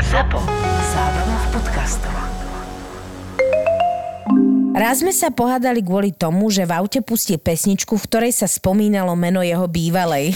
ZAPO. Zábrná v podcastov. Raz sme sa pohádali kvôli tomu, že v aute pustil pesničku, v ktorej sa spomínalo meno jeho bývalej.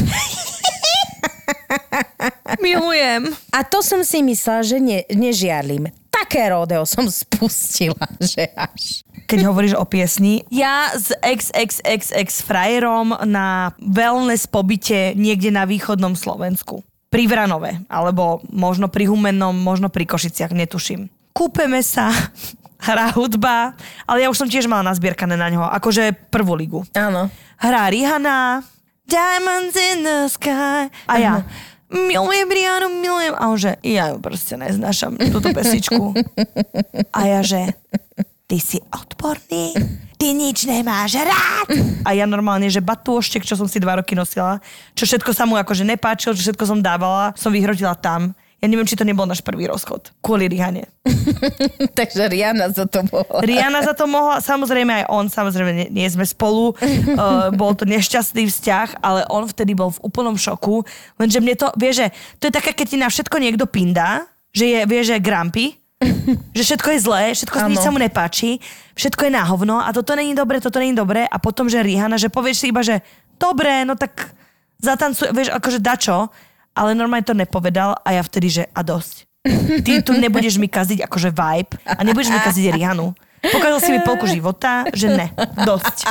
Milujem. A to som si myslela, že ne, nežiarlim. Také rodeo som spustila, že až. Keď hovoríš o piesni, ja s XXXX frajerom na wellness pobyte niekde na východnom Slovensku. Pri Vranove, alebo možno pri Humennom, možno pri Košiciach, netuším. Kúpeme sa, hrá hudba, ale ja už som tiež mala nazbierkané na ňo, akože prvú ligu. Áno. Hrá Rihanna, Diamonds in the sky. A ja, milujem Rihannu, milujem. A on že, ja ju proste neznášam, túto pesičku. A ja že, ty si odporný, ty nič nemáš rád. A ja normálne, že batúštek, čo som si dva roky nosila, čo všetko sa mu akože nepáčilo, čo všetko som dávala, som vyhrotila tam. Ja neviem, či to nebol náš prvý rozchod. Kvôli Rihane. Takže Rihanna za to bola. Rihanna za to mohla, samozrejme aj on, samozrejme nie, nie sme spolu, uh, bol to nešťastný vzťah, ale on vtedy bol v úplnom šoku, lenže mne to, vie, že to je také, keď ti na všetko niekto pindá, že je, vie, že grumpy, že všetko je zlé, všetko nič sa mu nepáči, všetko je na hovno a toto není dobre, toto není dobre a potom, že Rihanna, že povieš si iba, že dobre, no tak zatancuj, vieš, akože dačo, ale normálne to nepovedal a ja vtedy, že a dosť. Ty tu nebudeš mi kaziť akože vibe a nebudeš mi kaziť Rihanu. Pokazal si mi polku života, že ne, dosť.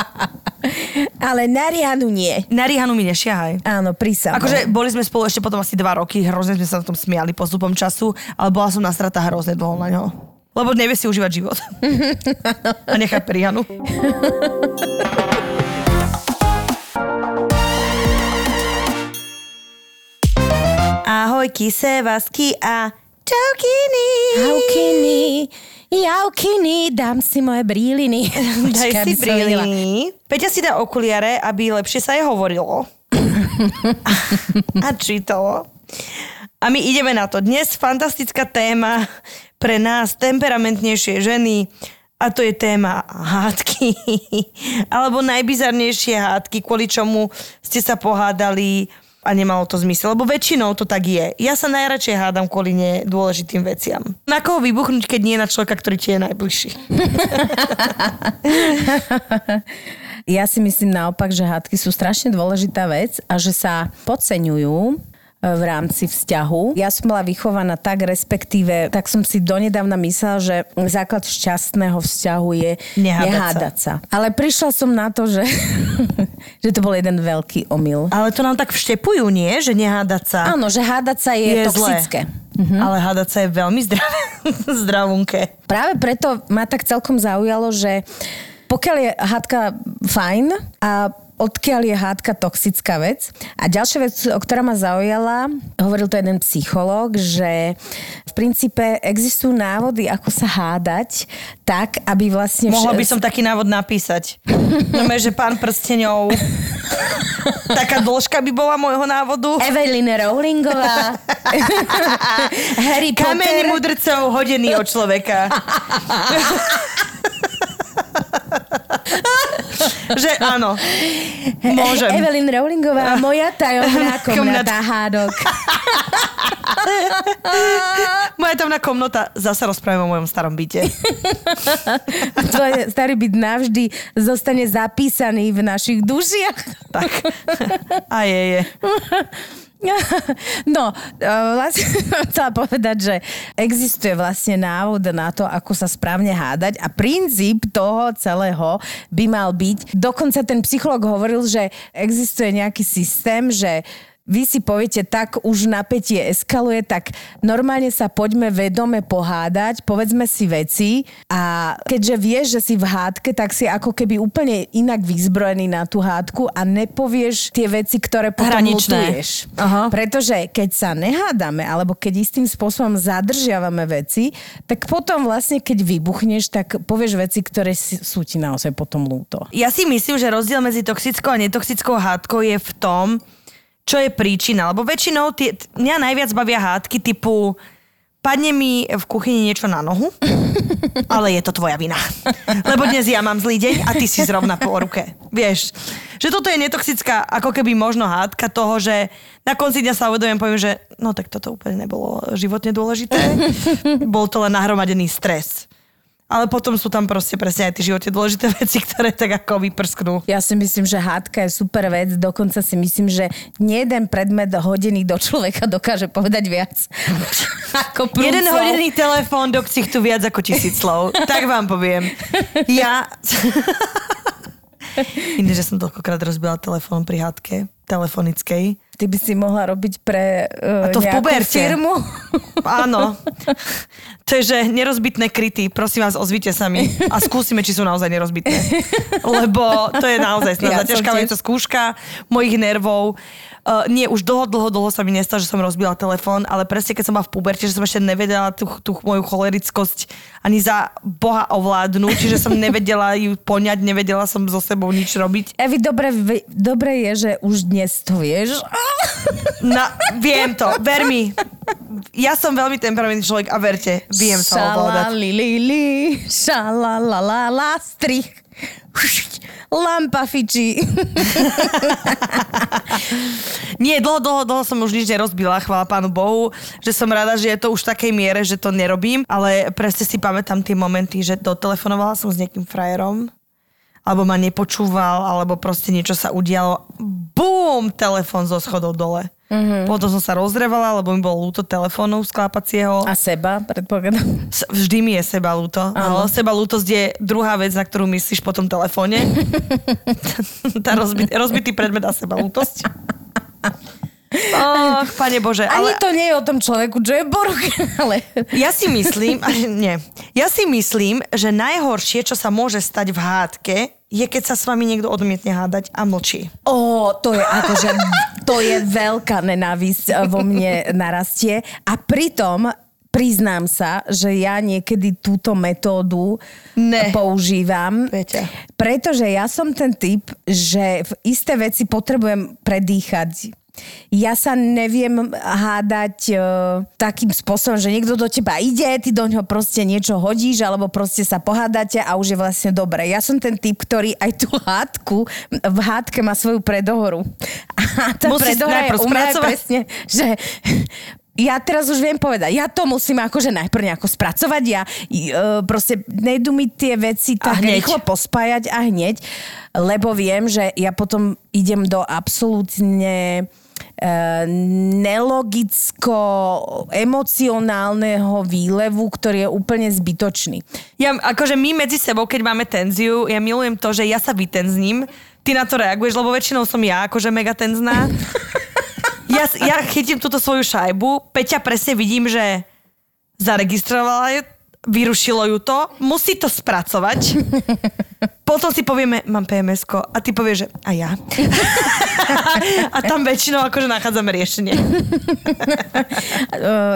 Ale na Rihannu nie. Na Rihanu mi nešiahaj. Áno, prísam. Akože boli sme spolu ešte potom asi dva roky, hrozne sme sa na tom smiali postupom času, ale bola som nasratá hrozne dlho na ňo. Lebo nevie si užívať život. A nechaj Rihanu. Ahoj, kisevasky a čaukiny. Jaukiny, jaukiny, dám si moje bríliny. Daj si brýliny. Peťa si dá okuliare, aby lepšie sa jej hovorilo. a čítalo. A my ideme na to. Dnes fantastická téma pre nás, temperamentnejšie ženy, a to je téma hádky. Alebo najbizarnejšie hádky, kvôli čomu ste sa pohádali a nemalo to zmysel. Lebo väčšinou to tak je. Ja sa najradšej hádam kvôli nedôležitým veciam. Na koho vybuchnúť, keď nie na človeka, ktorý ti je najbližší? Ja si myslím naopak, že hádky sú strašne dôležitá vec a že sa podceňujú v rámci vzťahu. Ja som bola vychovaná tak, respektíve, tak som si donedávna myslela, že základ šťastného vzťahu je Nehádať nehádať sa. Ale prišla som na to, že, že to bol jeden veľký omyl. Ale to nám tak vštepujú, nie? Že nehádať sa Áno, že hádať sa je, je toxické. zlé. Mhm. Ale hádať sa je veľmi zdravé. zdravunké. Práve preto ma tak celkom zaujalo, že pokiaľ je hádka fajn a odkiaľ je hádka toxická vec. A ďalšia vec, o ktorá ma zaujala, hovoril to jeden psychológ, že v princípe existujú návody, ako sa hádať, tak, aby vlastne... Mohla by som taký návod napísať. No, že pán prsteňov. Taká dĺžka by bola môjho návodu. Evelyn Rowlingová, Harry Potter. mudrcov hodený od človeka. že áno. Môžem. Evelyn Rowlingová, moja tajomná komnata hádok. Moja tamná komnota, zasa rozprávame o mojom starom byte. Tvoj starý byt navždy zostane zapísaný v našich dušiach. Tak. A je, je. No, e, vlastne chcela povedať, že existuje vlastne návod na to, ako sa správne hádať a princíp toho celého by mal byť, dokonca ten psycholog hovoril, že existuje nejaký systém, že vy si poviete, tak už napätie eskaluje, tak normálne sa poďme vedome pohádať, povedzme si veci a keďže vieš, že si v hádke, tak si ako keby úplne inak vyzbrojený na tú hádku a nepovieš tie veci, ktoré potom Hraničné. lutuješ. Aha. Pretože keď sa nehádame, alebo keď istým spôsobom zadržiavame veci, tak potom vlastne, keď vybuchneš, tak povieš veci, ktoré sú ti naozaj potom lúto. Ja si myslím, že rozdiel medzi toxickou a netoxickou hádkou je v tom, čo je príčina. Lebo väčšinou tie, mňa najviac bavia hádky typu padne mi v kuchyni niečo na nohu, ale je to tvoja vina. Lebo dnes ja mám zlý deň a ty si zrovna po ruke. Vieš, že toto je netoxická ako keby možno hádka toho, že na konci dňa sa uvedomujem, poviem, že no tak toto úplne nebolo životne dôležité. Bol to len nahromadený stres. Ale potom sú tam proste presne aj tie životne dôležité veci, ktoré tak ako vyprsknú. Ja si myslím, že hádka je super vec, dokonca si myslím, že nie jeden predmet hodený do človeka dokáže povedať viac. ako Jeden hodený telefón do ksichtu viac ako tisíc slov. tak vám poviem. Ja... Iné, že som toľkokrát rozbila telefón pri hádke telefonickej. Ty by si mohla robiť pre uh, A to v puberte. firmu. Áno. To je, že nerozbitné kryty, prosím vás, ozvite sa mi a skúsime, či sú naozaj nerozbitné. Lebo to je naozaj Ja zaťažkávajúca skúška mojich nervov. Uh, nie, už dlho, dlho, dlho sa mi nestalo, že som rozbila telefón, ale presne keď som bola v puberte, že som ešte nevedela tú, tú moju cholerickosť ani za Boha ovládnuť, čiže som nevedela ju poňať, nevedela som so sebou nič robiť. Evi, dobre, dobre je, že už dnes to vieš. Na, viem to, ver mi. Ja som veľmi temperamentný človek a verte, viem sa ovládať. Šalalili, šalalalala, strich. Lampa fiči. Nie, dlho, dlho, dlho som už nič nerozbila, chvála pánu Bohu, že som rada, že je to už v takej miere, že to nerobím, ale presne si pamätám tie momenty, že dotelefonovala som s nejakým frajerom, alebo ma nepočúval, alebo proste niečo sa udialo. Bum! Telefón zo schodov dole. Mm-hmm. Potom som sa rozrevala, lebo mi bolo ľúto telefónu sklápacieho. A seba, predpokladám. Vždy mi je seba ľúto. Ale seba ľútosť je druhá vec, na ktorú myslíš po tom telefóne. tá rozbit, rozbitý predmet a seba ľútosť. Och, pane Bože. Ani Ale to nie je o tom človeku, čo je boruk, ale... ja si myslím, nie, ja si myslím, že najhoršie, čo sa môže stať v hádke, je, keď sa s vami niekto odmietne hádať a mlčí. Ó, to je akože, to je veľká nenávisť eh, vo mne narastie. A pritom priznám sa, že ja niekedy túto metódu Ne. používam. Viete. Pretože ja som ten typ, že v isté veci potrebujem predýchať. Ja sa neviem hádať e, takým spôsobom, že niekto do teba ide, ty do ňoho proste niečo hodíš, alebo proste sa pohádate a už je vlastne dobre. Ja som ten typ, ktorý aj tú hádku, v hádke má svoju predohoru. A tá Musí predohora je u presne, že ja teraz už viem povedať, ja to musím akože najprv nejako spracovať, ja uh, proste nejdu mi tie veci tak rýchlo pospájať a hneď, lebo viem, že ja potom idem do absolútne nelogicko-emocionálneho výlevu, ktorý je úplne zbytočný. Ja, akože my medzi sebou, keď máme tenziu, ja milujem to, že ja sa vytenzním, ty na to reaguješ, lebo väčšinou som ja akože mega tenzná. Ja, ja chytím túto svoju šajbu, Peťa presne vidím, že zaregistrovala ju, vyrušilo ju to, musí to spracovať. Potom si povieme, mám pms a ty povieš, že a ja. a tam väčšinou akože nachádzame riešenie.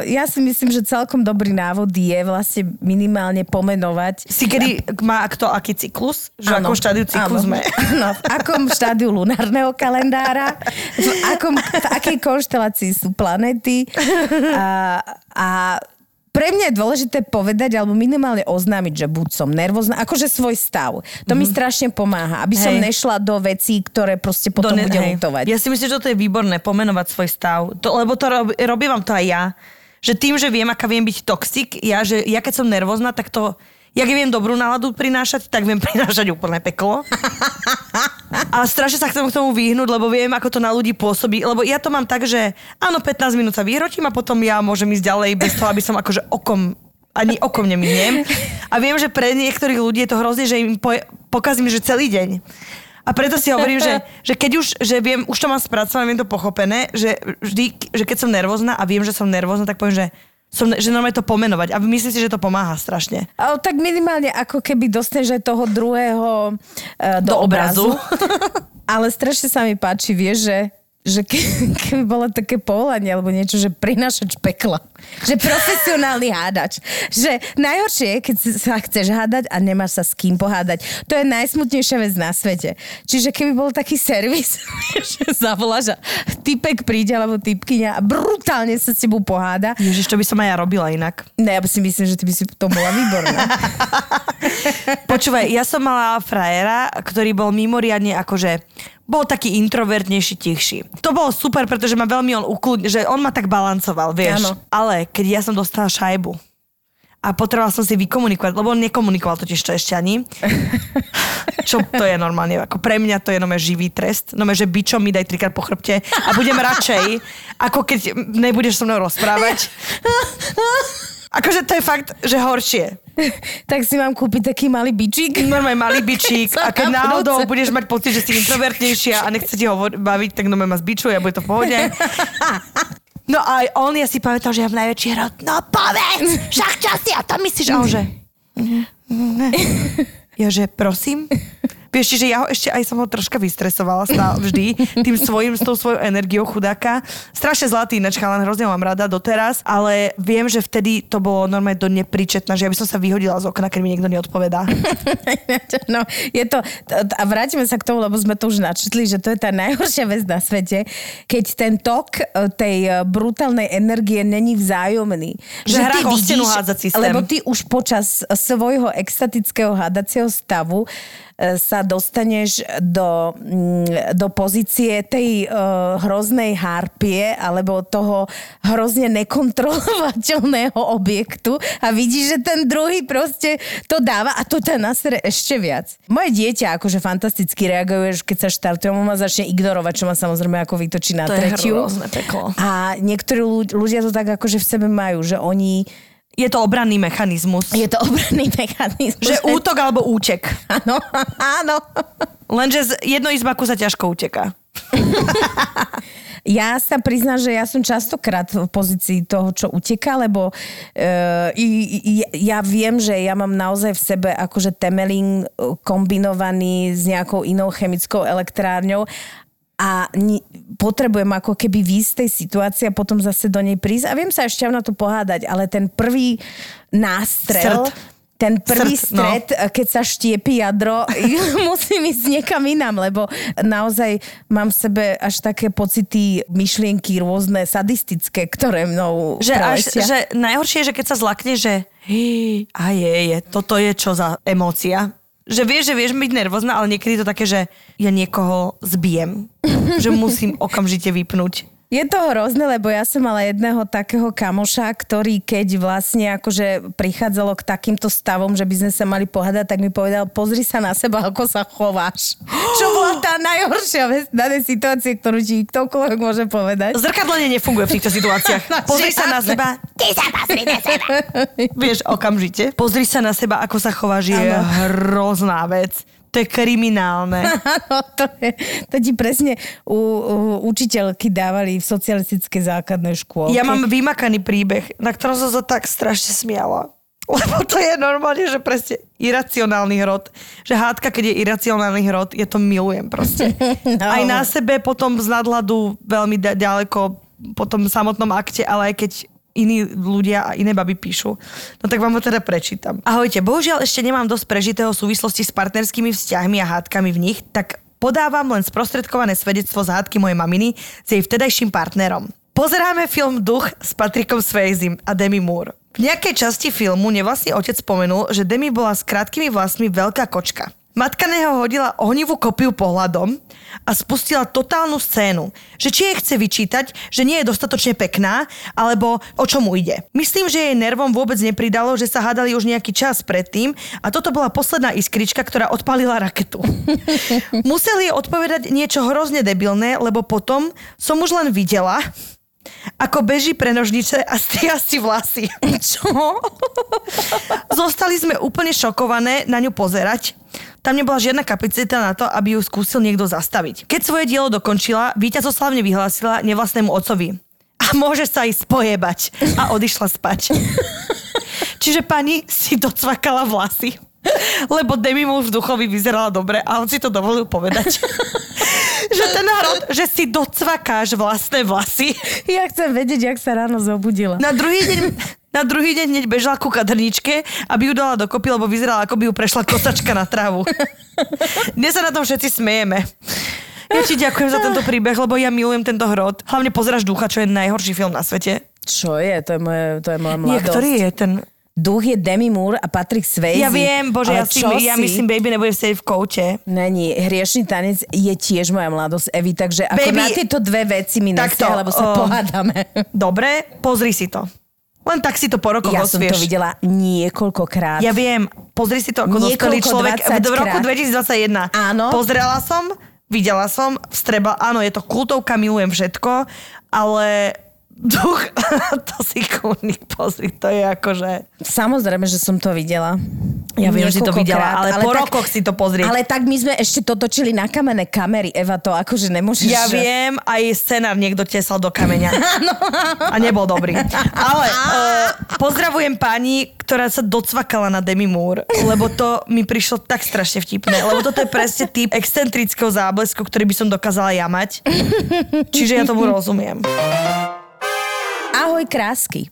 Ja si myslím, že celkom dobrý návod je vlastne minimálne pomenovať Si kedy má kto aký cyklus? Že Áno, akom štádiu cyklus áno. sme? Áno, v akom štádiu lunárneho kalendára, v, akom, v akej konštelácii sú planety a, a pre mňa je dôležité povedať alebo minimálne oznámiť, že buď som nervózna, akože svoj stav. To mi strašne pomáha, aby som Mhm. Hej. nešla do vecí, ktoré proste potom ne- budem lutovať. Ja si myslím, že toto je výborné, pomenovať svoj stav. To, lebo to rob, robím vám to aj ja. Že tým, že viem, aká viem byť toxik, ja, že ja keď som nervózna, tak to... Ja keď viem dobrú náladu prinášať, tak viem prinášať úplné peklo. A strašne sa chcem k tomu vyhnúť, lebo viem, ako to na ľudí pôsobí. Lebo ja to mám tak, že áno, 15 minút sa vyhrotím a potom ja môžem ísť ďalej bez toho, aby som akože okom ani okom neminem. A viem, že pre niektorých ľudí je to hrozne, že im po, pokazím, že celý deň. A preto si hovorím, že, že keď už, že viem, už to mám spracované, viem to pochopené, že vždy, že keď som nervózna a viem, že som nervózna, tak poviem, že som, že normálne to pomenovať. A myslím si, že to pomáha strašne. Ale tak minimálne ako keby dostaneš aj toho druhého uh, do, Do obrazu. obrazu. Ale strašne sa mi páči, vieš, že že ke, keby bolo také povolanie alebo niečo, že prinášač pekla. Že profesionálny hádač. Že najhoršie je, keď sa chceš hádať a nemáš sa s kým pohádať. To je najsmutnejšia vec na svete. Čiže keby bol taký servis, že zavoláš a typek príde alebo typkyňa a brutálne sa s tebou poháda, Ježiš, to by som aj ja robila inak. Ne, ja si myslím, že ty by si to bola výborná. Počúvaj, ja som mala frajera, ktorý bol mimoriadne akože bol taký introvertnejší, tichší. To bolo super, pretože ma veľmi on ukludnil, že on ma tak balancoval, vieš. Áno. Ale keď ja som dostala šajbu a potrebovala som si vykomunikovať, lebo on nekomunikoval totiž to ešte ani. Čo to je normálne, ako pre mňa to je nové živý trest. Nové, že bičom mi daj trikrát po chrbte a budem radšej, ako keď nebudeš so mnou rozprávať. Akože to je fakt, že horšie. tak si mám kúpiť taký malý bičík. Normálne malý bičík a keď náhodou budeš mať pocit, že si introvertnejšia a nechce ti hovor- baviť, tak normálne ma zbičuje a bude to v pohode. No a aj on, ja si pamätal, že ja v najväčší hrot, no povedz, však čo si o tom myslíš? A on že, ja že, prosím? Vieš, že ja ho ešte aj som ho troška vystresovala stále vždy tým svojim, s tou svojou energiou chudáka. Strašne zlatý, ináč chalan, hrozne mám rada doteraz, ale viem, že vtedy to bolo normálne do nepričetná, že ja by som sa vyhodila z okna, keď mi niekto neodpovedá. No, je to, a vrátime sa k tomu, lebo sme to už načetli, že to je tá najhoršia vec na svete, keď ten tok e, tej e, brutálnej energie není vzájomný. Že stenu hádzať systém. Lebo ty už počas svojho extatického hádacieho stavu sa dostaneš do, mm, do pozície tej uh, hroznej harpie alebo toho hrozne nekontrolovateľného objektu a vidíš, že ten druhý proste to dáva a to ťa nasere ešte viac. Moje dieťa akože fantasticky reaguje, keď sa štartuje, on ma začne ignorovať, čo ma samozrejme ako vytočí na To je tretiu. hrozné peklo. A niektorí ľud- ľudia to tak akože v sebe majú, že oni Je to obranný mechanizmus. je to obranný mechanizmus. Že útok alebo útek. Áno, áno. Lenže z jednoizbaku sa ťažko uteká. Ja sa priznám, že ja som častokrát v pozícii toho, čo uteká, lebo uh, ja viem, že ja mám naozaj v sebe akože temelín eh, kombinovaný s nejakou inou chemickou elektrárňou a ni- potrebujem ako keby výjsť z tej situácie a potom zase do nej prísť a viem sa ešte na to pohádať, ale ten prvý nástrel... Strt. Ten prvý Strt, no. stret, keď sa štiepi jadro, musím ísť niekam inám, lebo naozaj mám v sebe až také pocity, myšlienky rôzne, sadistické, ktoré mnou Že, až, že najhoršie je, že keď sa zlakne, že a je, je, toto je čo za emócia. Že vieš, že vieš byť nervózna, ale niekedy je to také, že ja niekoho zbijem. že musím okamžite vypnúť. Je to hrozné, lebo ja som mala jedného takého kamoša, ktorý keď vlastne akože prichádzalo k takýmto stavom, že by sme sa mali pohľadať, tak mi povedal, pozri sa na seba, ako sa chováš. Čo bola tá najhoršia vec na tej situácie, ktorú ti ktokoľvek môže povedať. Zrkadlenie nefunguje v týchto situáciách. No, Pozri sa na seba. Ty sa pozri na seba. Vieš, okamžite. Pozri sa na seba, ako sa chováš, je hrozná vec. To je kriminálne. Áno, to, je, to ti presne u, u, učiteľky dávali v socialistickej základnej škôlke. Ja mám vymakaný príbeh, na ktorom som sa tak strašne smiala. Lebo to je normálne, že presne iracionálny hrot. Že hádka, keď je iracionálny hrot, ja to milujem proste. No. Aj na sebe potom z nadhľadu veľmi ďaleko po tom samotnom akte, ale aj keď iní ľudia a iné baby píšu. No tak vám ho teda prečítam. Ahojte, bohužiaľ ešte nemám dosť prežitého v súvislosti s partnerskými vzťahmi a hádkami v nich, tak podávam len sprostredkované svedectvo z hádky mojej maminy s jej vtedajším partnerom. Pozeráme film Duch s Patrikom Swayzem a Demi Moore. V nejakej časti filmu nevlastný otec spomenul, že Demi bola s krátkými vlasmi veľká kočka. Matka neho hodila ohnivú kopiu pohľadom a spustila totálnu scénu, že či jej chce vyčítať, že nie je dostatočne pekná, alebo o čo mu ide. Myslím, že jej nervom vôbec nepridalo, že sa hádali už nejaký čas predtým a toto bola posledná iskrička, ktorá odpalila raketu. Museli jej odpovedať niečo hrozne debilné, lebo potom som už len videla, ako beží pre nožnice a stria si vlasy. Čo? Zostali sme úplne šokované na ňu pozerať. Tam nebola žiadna kapacita na to, aby ju skúsil niekto zastaviť. Keď svoje dielo dokončila, víťazoslavne vyhlásila nevlastnému otcovi. A môže sa ísť pojebať. A odišla spať. Čiže pani si docvakala vlasy. Lebo Demi mu v duchovi vyzerala dobre a on si to dovolil povedať. že ten hrot, že si docvakáš vlastné vlasy. Ja chcem vedieť, jak sa ráno zobudila. Na druhý deň, na druhý deň hneď bežala ku kadrničke, aby ju dala dokopy, lebo vyzerala, ako by ju prešla kosačka na trávu. Dnes sa na tom všetci smejeme. Ja ti ďakujem za tento príbeh, lebo ja milujem tento hrot. Hlavne pozeraš ducha, čo je najhorší film na svete. Čo je? To je, moje, to je moja Nie, mladosť. ktorý je ten... duch je Demi Moore a Patrick Swayze. Ja viem, bože, ja, si, čo ja si? myslím, baby nebude sedieť v koute. Není, hriešný tanec je tiež moja mladosť Evy, takže ako Baby, na tieto dve veci mi takto, nestiahla, lebo sa o, pohádame. Dobre, pozri si to. Len tak si to po rokoch Ja som to osvieš. videla niekoľkokrát. Ja viem, pozri si to ako dospelý človek v 20 roku krát. 2021. Áno. Pozrela som, videla som, vstreba, áno, je to kultovka, milujem všetko, ale duch, to si kurník, pozri, to je akože... Samozrejme, že som to videla. Ja viem, že to videla, ale po tak- rokoch si to pozrieť. Ale tak my sme ešte to točili na kamenné kamery, Eva, to akože nemôžeš... Ja viem, aj scenár niekto tesal do kameňa. A nebol dobrý. Ale uh, pozdravujem pani, ktorá sa docvakala na Demi Moore, lebo to mi prišlo tak strašne vtipné. Lebo toto je presne typ excentrického záblesku, ktorý by som dokázala ja mať. Čiže ja tomu rozumiem. Ahoj krásky.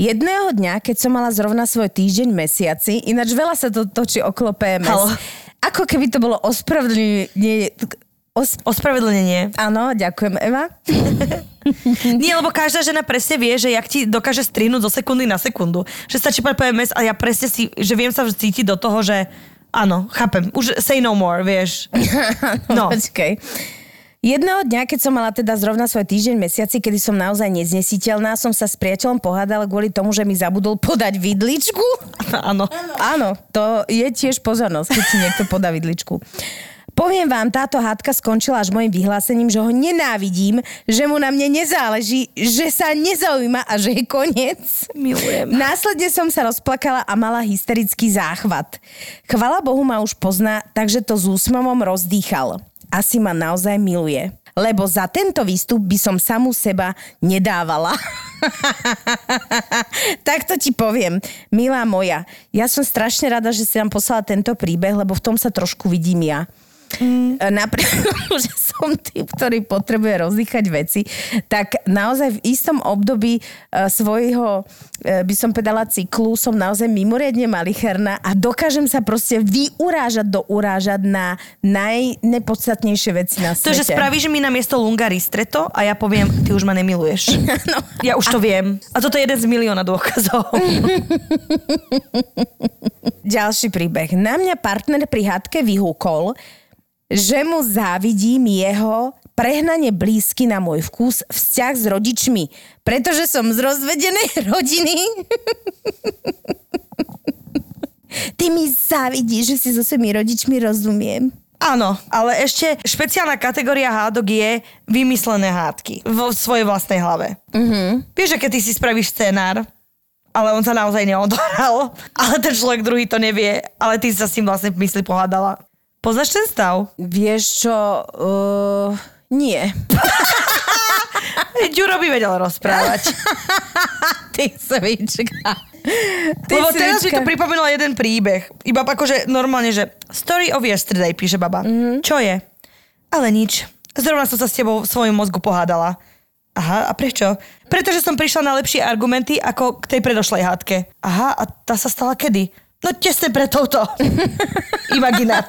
Jedného dňa, keď som mala zrovna svoj týždeň mesiaci, ináč veľa sa to točí okolo PMS, Halo. ako keby to bolo ospravedlnenie... Os... Ospravedlnenie. Áno, ďakujem, Eva. Nie, lebo každá žena presne vie, že jak ti dokáže strihnúť zo sekundy na sekundu. Že stačí pár PMS a ja presne si, že viem sa cítiť do toho, že áno, chápem. Už say no more, vieš. No. Počkej. Jedného dňa, keď som mala teda zrovna svoj týždeň mesiaci, kedy som naozaj neznesiteľná, som sa s priateľom pohádala kvôli tomu, že mi zabudol podať vidličku. Áno. Áno, to je tiež pozornosť, keď si niekto podá vidličku. Poviem vám, táto hádka skončila až mojim vyhlásením, že ho nenávidím, že mu na mne nezáleží, že sa nezaujíma a že je koniec. Milujem. Následne som sa rozplakala a mala hysterický záchvat. Chvala Bohu ma už pozná, takže to s úsmevom rozdýchal. Asi ma naozaj miluje. Lebo za tento výstup by som samú seba nedávala. tak to ti poviem, milá moja. Ja som strašne rada, že si nám poslala tento príbeh, lebo v tom sa trošku vidím ja. Mm. Tomu, že som typ, ktorý potrebuje rozdýchať veci, tak naozaj v istom období uh, svojho, uh, by som povedala, cyklu som naozaj mimoriadne malicherná a dokážem sa proste vyurážať, dourážať na najnepodstatnejšie veci na To, svete. že spravíš mi na miesto lunga ristretto a ja poviem, ty už ma nemiluješ. No. Ja už to viem. A toto je jeden z milióna dôkazov. Ďalší príbeh. Na mňa partner pri hádke vyhúkol, že mu závidím jeho prehnane blízky na môj vkus vzťah s rodičmi, pretože som z rozvedenej rodiny. Ty mi závidíš, že si so svojimi rodičmi rozumiem. Áno, ale ešte špeciálna kategória hádok je vymyslené hádky vo svojej vlastnej hlave. Mm-hmm. Vieš, že keď ty si spravíš scenár, ale on sa naozaj neodohral, ale ten človek druhý to nevie, ale ty sa s tým vlastne v mysli pohádala. Poznáš ten stav? Vieš čo? Uh, nie. Ďuro by vedel rozprávať. Ty svička. Ty Lebo teraz mi to pripomenulo jeden príbeh. Iba akože normálne, že story of yesterday, píše baba. Mm-hmm. Čo je? Ale nič. Zrovna som sa s tebou v svojom mozgu pohádala. Aha, a prečo? Pretože som prišla na lepšie argumenty ako k tej predošlej hádke. Aha, a tá sa stala kedy? No tesne pre touto. Imaginár.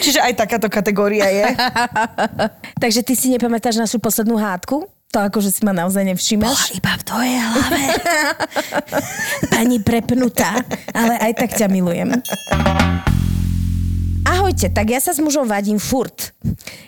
Čiže aj takáto kategória je. Takže ty si nepamätáš našu poslednú hádku? To akože si ma naozaj nevšímaš? iba v tvojej hlave. Pani prepnutá, ale aj tak ťa milujem. Ahojte, tak ja sa s mužom vadím furt.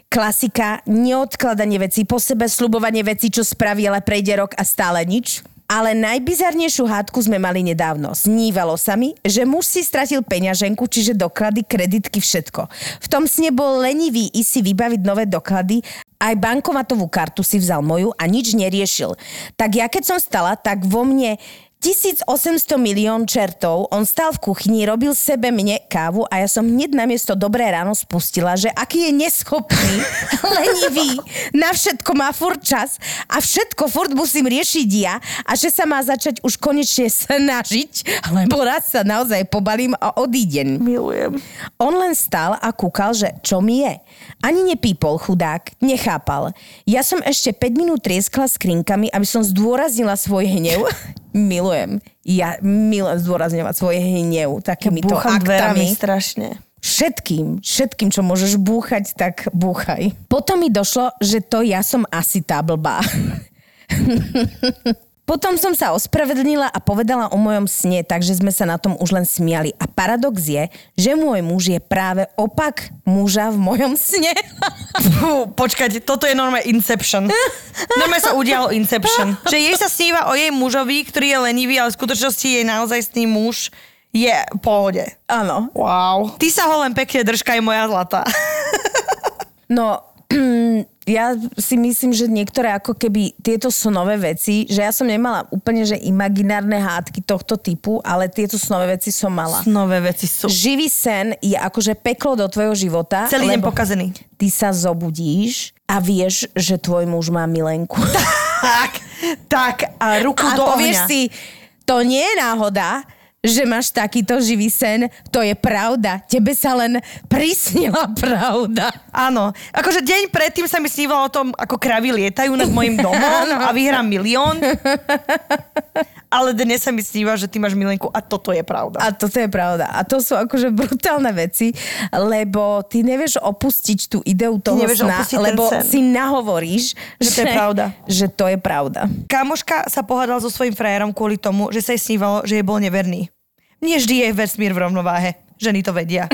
Klasika, neodkladanie vecí po sebe, slubovanie vecí, čo spraví, ale prejde rok a stále nič. Ale najbizarnejšiu hádku sme mali nedávno. Snívalo sa mi, že muž si stratil peňaženku, čiže doklady, kreditky, všetko. V tom sne bol lenivý i si vybaviť nové doklady, aj bankomatovú kartu si vzal moju a nič neriešil. Tak ja keď som stala, tak vo mne 1800 milión čertov, on stal v kuchyni, robil sebe mne kávu a ja som hneď na miesto Dobré ráno spustila, že aký je neschopný, lenivý, na všetko má furt čas a všetko furt musím riešiť ja a že sa má začať už konečne snažiť, lebo raz sa naozaj pobalím a odídem. Milujem. On len stál a kúkal, že čo mi je. Ani nepípol chudák, nechápal. Ja som ešte 5 minút trieskla skrinkami, aby som zdôraznila svoj hnev. Milujem. Ja milujem zdôrazňovať svoj hnev takýmito dverami aktami. strašne. Všetkým, všetkým, čo môžeš búchať, tak búchaj. Potom mi došlo, že to ja som asi tá blbá. Potom som sa ospravedlnila a povedala o mojom sne, takže sme sa na tom už len smiali. A paradox je, že môj muž je práve opak muža v mojom sne. Fú, počkajte, toto je normálne Inception. Normálne sa udialo Inception. Že jej sa sníva o jej mužovi, ktorý je lenivý, ale v skutočnosti jej naozaj muž je v pohode. Áno. Wow. Ty sa ho len pekne držkaj, moja zlatá. No, ja si myslím, že niektoré ako keby tieto snové veci, že ja som nemala úplne, že imaginárne hádky tohto typu, ale tieto snové veci som mala. Snové veci sú. Živý sen je akože peklo do tvojho života. Celý deň pokazený. Ty sa zobudíš a vieš, že tvoj muž má milenku. Tak, tak a ruku a do povieš ohňa. si, to nie je náhoda, že máš takýto živý sen, to je pravda. Tebe sa len prisnila pravda. Áno. Akože deň predtým sa mi snívalo o tom, ako kravy lietajú nad mojim domom a vyhrám milión. Ale dnes sa mi sníva, že ty máš milenku a toto je pravda. A toto je pravda. A to sú akože brutálne veci, lebo ty nevieš opustiť tú ideu toho sna, lebo sen. si nahovoríš, Že to je pravda. Že to je pravda. Kamoška sa pohádala so svojím frajerom kvôli tomu, že sa jej snívalo, že je bol neverný. Nie vždy je vesmír v rovnováhe. Ženy to vedia.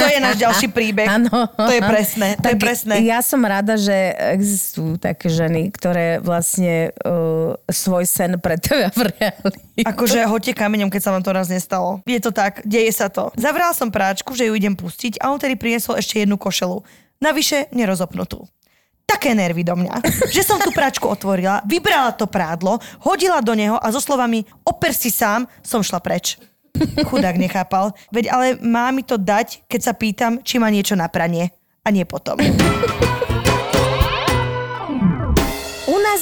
To je náš ďalší príbeh. Áno. To je presné. To je Tak presné. Ja som rada, že existujú také ženy, ktoré vlastne uh, svoj sen pre v realite. Akože hoďte kameňom, keď sa vám to raz nestalo. Je to tak, deje sa to. Zavrala som práčku, že ju idem pustiť a on tedy priniesol ešte jednu košelu. Navyše nerozopnutú. Také nervy do mňa, že som tú práčku otvorila, vybrala to prádlo, hodila do neho a so slovami oper si sám, som šla preč. Chudák nechápal. Veď ale má mi to dať, keď sa pýtam, či má niečo na pranie. A nie potom.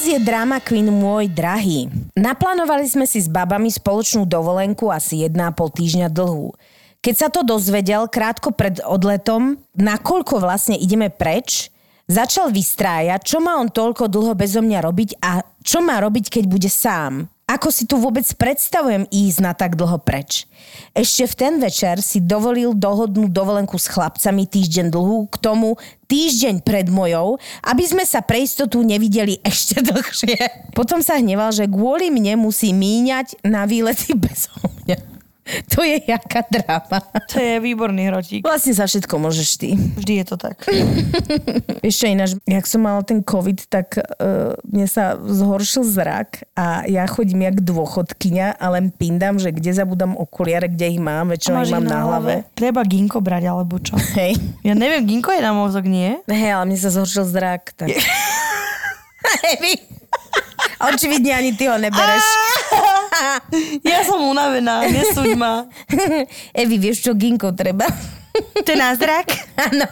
Je drama queen môj drahý. Naplánovali sme si s babami spoločnú dovolenku asi 1,5 týždňa dlhú. Keď sa to dozvedel krátko pred odletom, nakoľko vlastne ideme preč, začal vystrájať, čo má on toľko dlho bezo mňa robiť a čo má robiť, keď bude sám. Ako si tu vôbec predstavujem ísť na tak dlho preč? Ešte v ten večer si dovolil dohodnúť dovolenku s chlapcami týždeň dlhú, k tomu týždeň pred mojou, aby sme sa pre istotu nevideli ešte dlhšie. Potom sa hneval, že kvôli mne musí míňať na výlety bez mňa. To je jaká drama. To je výborný hrotík. Vlastne za všetko môžeš ty. Vždy je to tak. Ešte ináč, jak som mala ten COVID, tak uh, mne sa zhoršil zrak a ja chodím jak dôchodkyňa a len pindám, že kde zabudám okuliare, kde ich mám, väčšinou ich mám na hlave. Treba ginko brať, alebo čo? Hej. Ja neviem, ginko je na mozog, nie? Hej, ale mne sa zhoršil zrak. Tak... Hej, vy. Očividne ani ty ho nebereš. Ja som unavená, nesúď ma. Evi, vieš, čo ginko treba? To je názrak? Áno.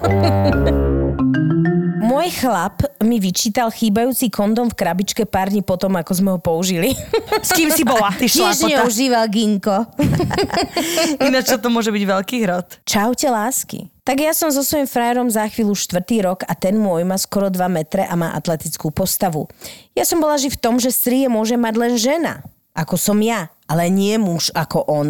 Môj chlap mi vyčítal chýbajúci kondom v krabičke pár dní potom, ako sme ho použili. S kým si bola? Ty Tiež neužíval ginko. Ináč to môže byť veľký hrot. Čaute lásky. Tak ja som so svojím frajerom za chvíľu štvrtý rok a ten môj má skoro 2 metre a má atletickú postavu. Ja som bola ži v tom, že strie môže mať len žena, ako som ja, ale nie muž ako on.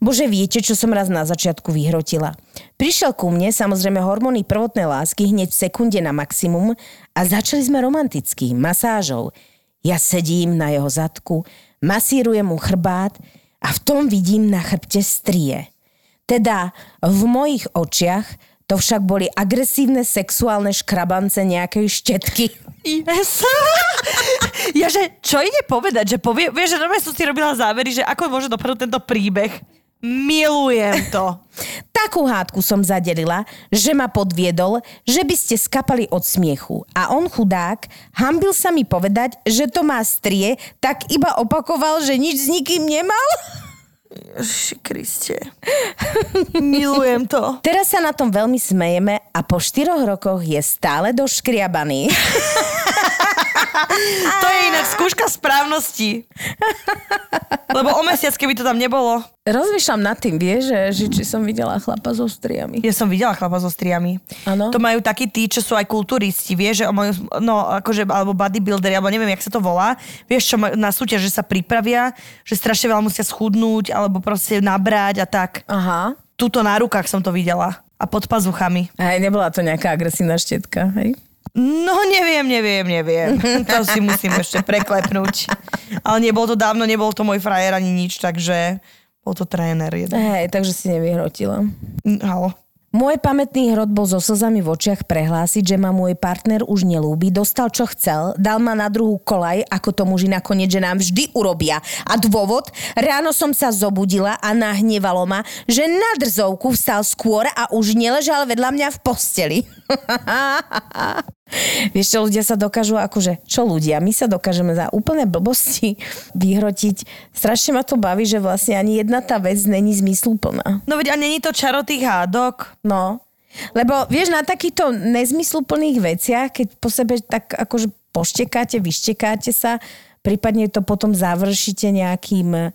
Bože, viete, čo som raz na začiatku vyhrotila? Prišiel ku mne, samozrejme hormóny prvotnej lásky, hneď v sekunde na maximum a začali sme romanticky, masážou. Ja sedím na jeho zadku, masírujem mu chrbát a v tom vidím na chrbte strie. Teda v mojich očiach to však boli agresívne sexuálne škrabance nejakej štetky. Yes. Ja, že čo ide povedať? Že povie, vieš, že normálne som si robila závery, že ako môže dopadnúť tento príbeh. Milujem to. Takú hádku som zadelila, že ma podviedol, že by ste skapali od smiechu. A on chudák, hambil sa mi povedať, že to má strie, tak iba opakoval, že nič s nikým nemal. Ježiši Kriste. Milujem to. Teraz sa na tom veľmi smejeme a po štyroch rokoch je stále doškriabaný. To je inak skúška správnosti. Lebo o mesiac, keby to tam nebolo. Rozmýšľam nad tým, vieš, že, že či som videla chlapa so striami. Ja som videla chlapa so striami. Áno. To majú takí tí, čo sú aj kulturisti, vieš, že majú, no, akože, alebo bodybuilderi, alebo neviem, jak sa to volá. Vieš, čo majú na súťaž, že sa pripravia, že strašne veľa musia schudnúť, alebo proste nabrať a tak. Aha. Tuto na rukách som to videla. A pod pazuchami. Aj nebola to nejaká agresívna štetka, hej? No neviem, neviem, neviem. To si musím ešte preklepnúť. Ale nebol to dávno, nebol to môj frajer ani nič, takže bol to tréner jeden. Hej, takže si nevyhrotila. Mm, Halo. Môj pamätný hrot bol so slzami v očiach prehlásiť, že ma môj partner už nelúbi, dostal čo chcel, dal ma na druhú kolaj, ako to muži nakoniec, že nám vždy urobia. A dôvod? Ráno som sa zobudila a nahnevalo ma, že na drzovku vstal skôr a už neležal vedľa mňa v posteli. Vieš čo, ľudia sa dokážu, akože, čo ľudia, my sa dokážeme za úplné blbosti vyhrotiť. Strašne ma to baví, že vlastne ani jedna tá vec není zmysluplná. No veď a není to čaro tých hádok? No, lebo vieš, na takýchto nezmysluplných veciach, keď po sebe tak akože poštekáte, vyštekáte sa, prípadne to potom završíte nejakým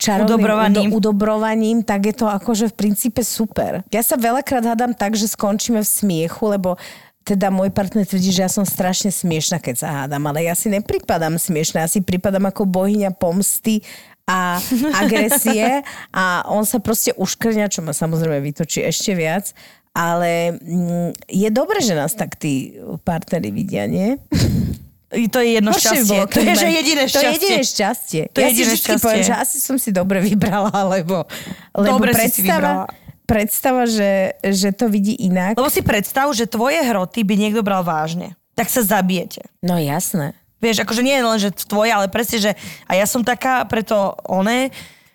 čarovným Udobrovaním. udo- udobrovaním, tak je to akože v princípe super. Ja sa veľakrát hádam tak, že skončíme v smiechu, lebo teda môj partner tvrdí, že ja som strašne smiešná, keď sa hádam, ale ja si nepripadám smiešná, ja si pripadám ako bohyňa pomsty a agresie a on sa proste uškrňa, čo ma samozrejme vytočí ešte viac, ale mm, je dobre, že nás tak tí partnery vidia, nie? To je jedno Horšie šťastie. bolo, To je, že jediné To je šťastie. jediné šťastie. To je ja si jediné vždy šťastie. poviem, že asi som si dobre vybrala, lebo, lebo Dobre si si predstava, vybrala. predstava že, že to vidí inak. Lebo si predstav, že tvoje hroty by niekto bral vážne. Tak sa zabijete. No jasné. Vieš, akože nie je len, že tvoje, ale presne, že a ja som taká preto oné,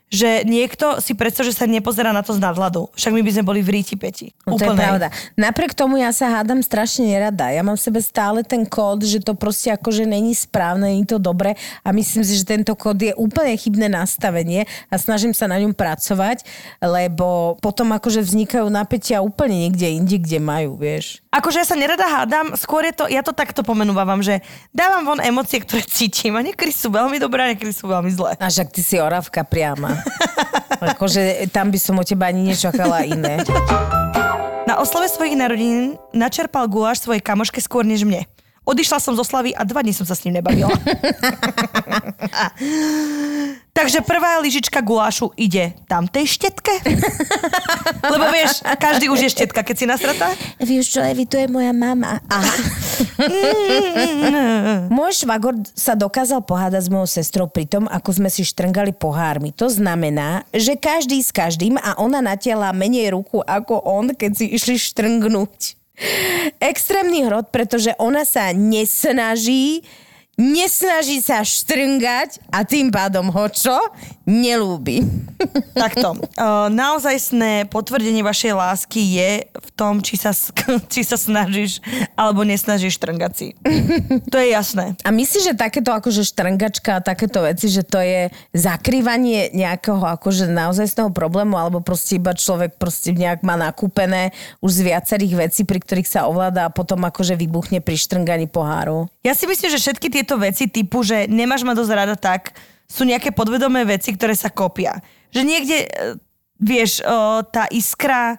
že niekto si predstav, že sa nepozerá na to z nadhľadu. Však my by sme boli v ríti peti. No to je pravda. Napriek tomu ja sa hádam strašne nerada. Ja mám v sebe stále ten kód, že to proste akože není správne, není to dobre a myslím si, že tento kód je úplne chybné nastavenie a snažím sa na ňom pracovať, lebo potom akože vznikajú napätia úplne niekde inde, kde majú, vieš. Akože ja sa nerada hádam, skôr je to, ja to takto pomenúvam, že dávam von emócie, ktoré cítim a niekedy sú veľmi dobré a niekedy sú veľmi zlé. A však ty si oravka priama. akože tam by som od teba ani nečakala iné. Na oslave svojich narodín načerpal guláš svojej kamoške skôr než mne. Odišla som zo slavy a dva dní som sa s ním nebavila. Takže prvá lyžička gulášu ide tam tej štetke. Lebo vieš, každý už je štetka, keď si nasratá. Vieš čo, Evi, to je moja mama. Aha. Môj švagor sa dokázal pohádať s mojou sestrou pri tom, ako sme si štrngali pohármi. To znamená, že každý s každým a ona natiela menej ruku ako on, keď si išli štrngnúť. Extrémny hrot, pretože ona sa nesnaží nesnaží sa štrngať a tým pádom ho čo? Nelúbi. Takto. Naozajstné potvrdenie vašej lásky je v tom, či sa, či sa snažíš alebo nesnažíš štrngať si. To je jasné. A myslíš, že takéto akože štrngačka a takéto veci, že to je zakrývanie nejakého akože naozajstného problému, alebo proste iba človek proste nejak má nakúpené už z viacerých vecí, pri ktorých sa ovláda a potom akože vybuchne pri štrnganí poháru. Ja si myslím, že všetky tieto veci typu, že nemáš ma dosť rada tak, sú nejaké podvedomé veci, ktoré sa kopia. Že niekde, e, vieš, e, tá iskra,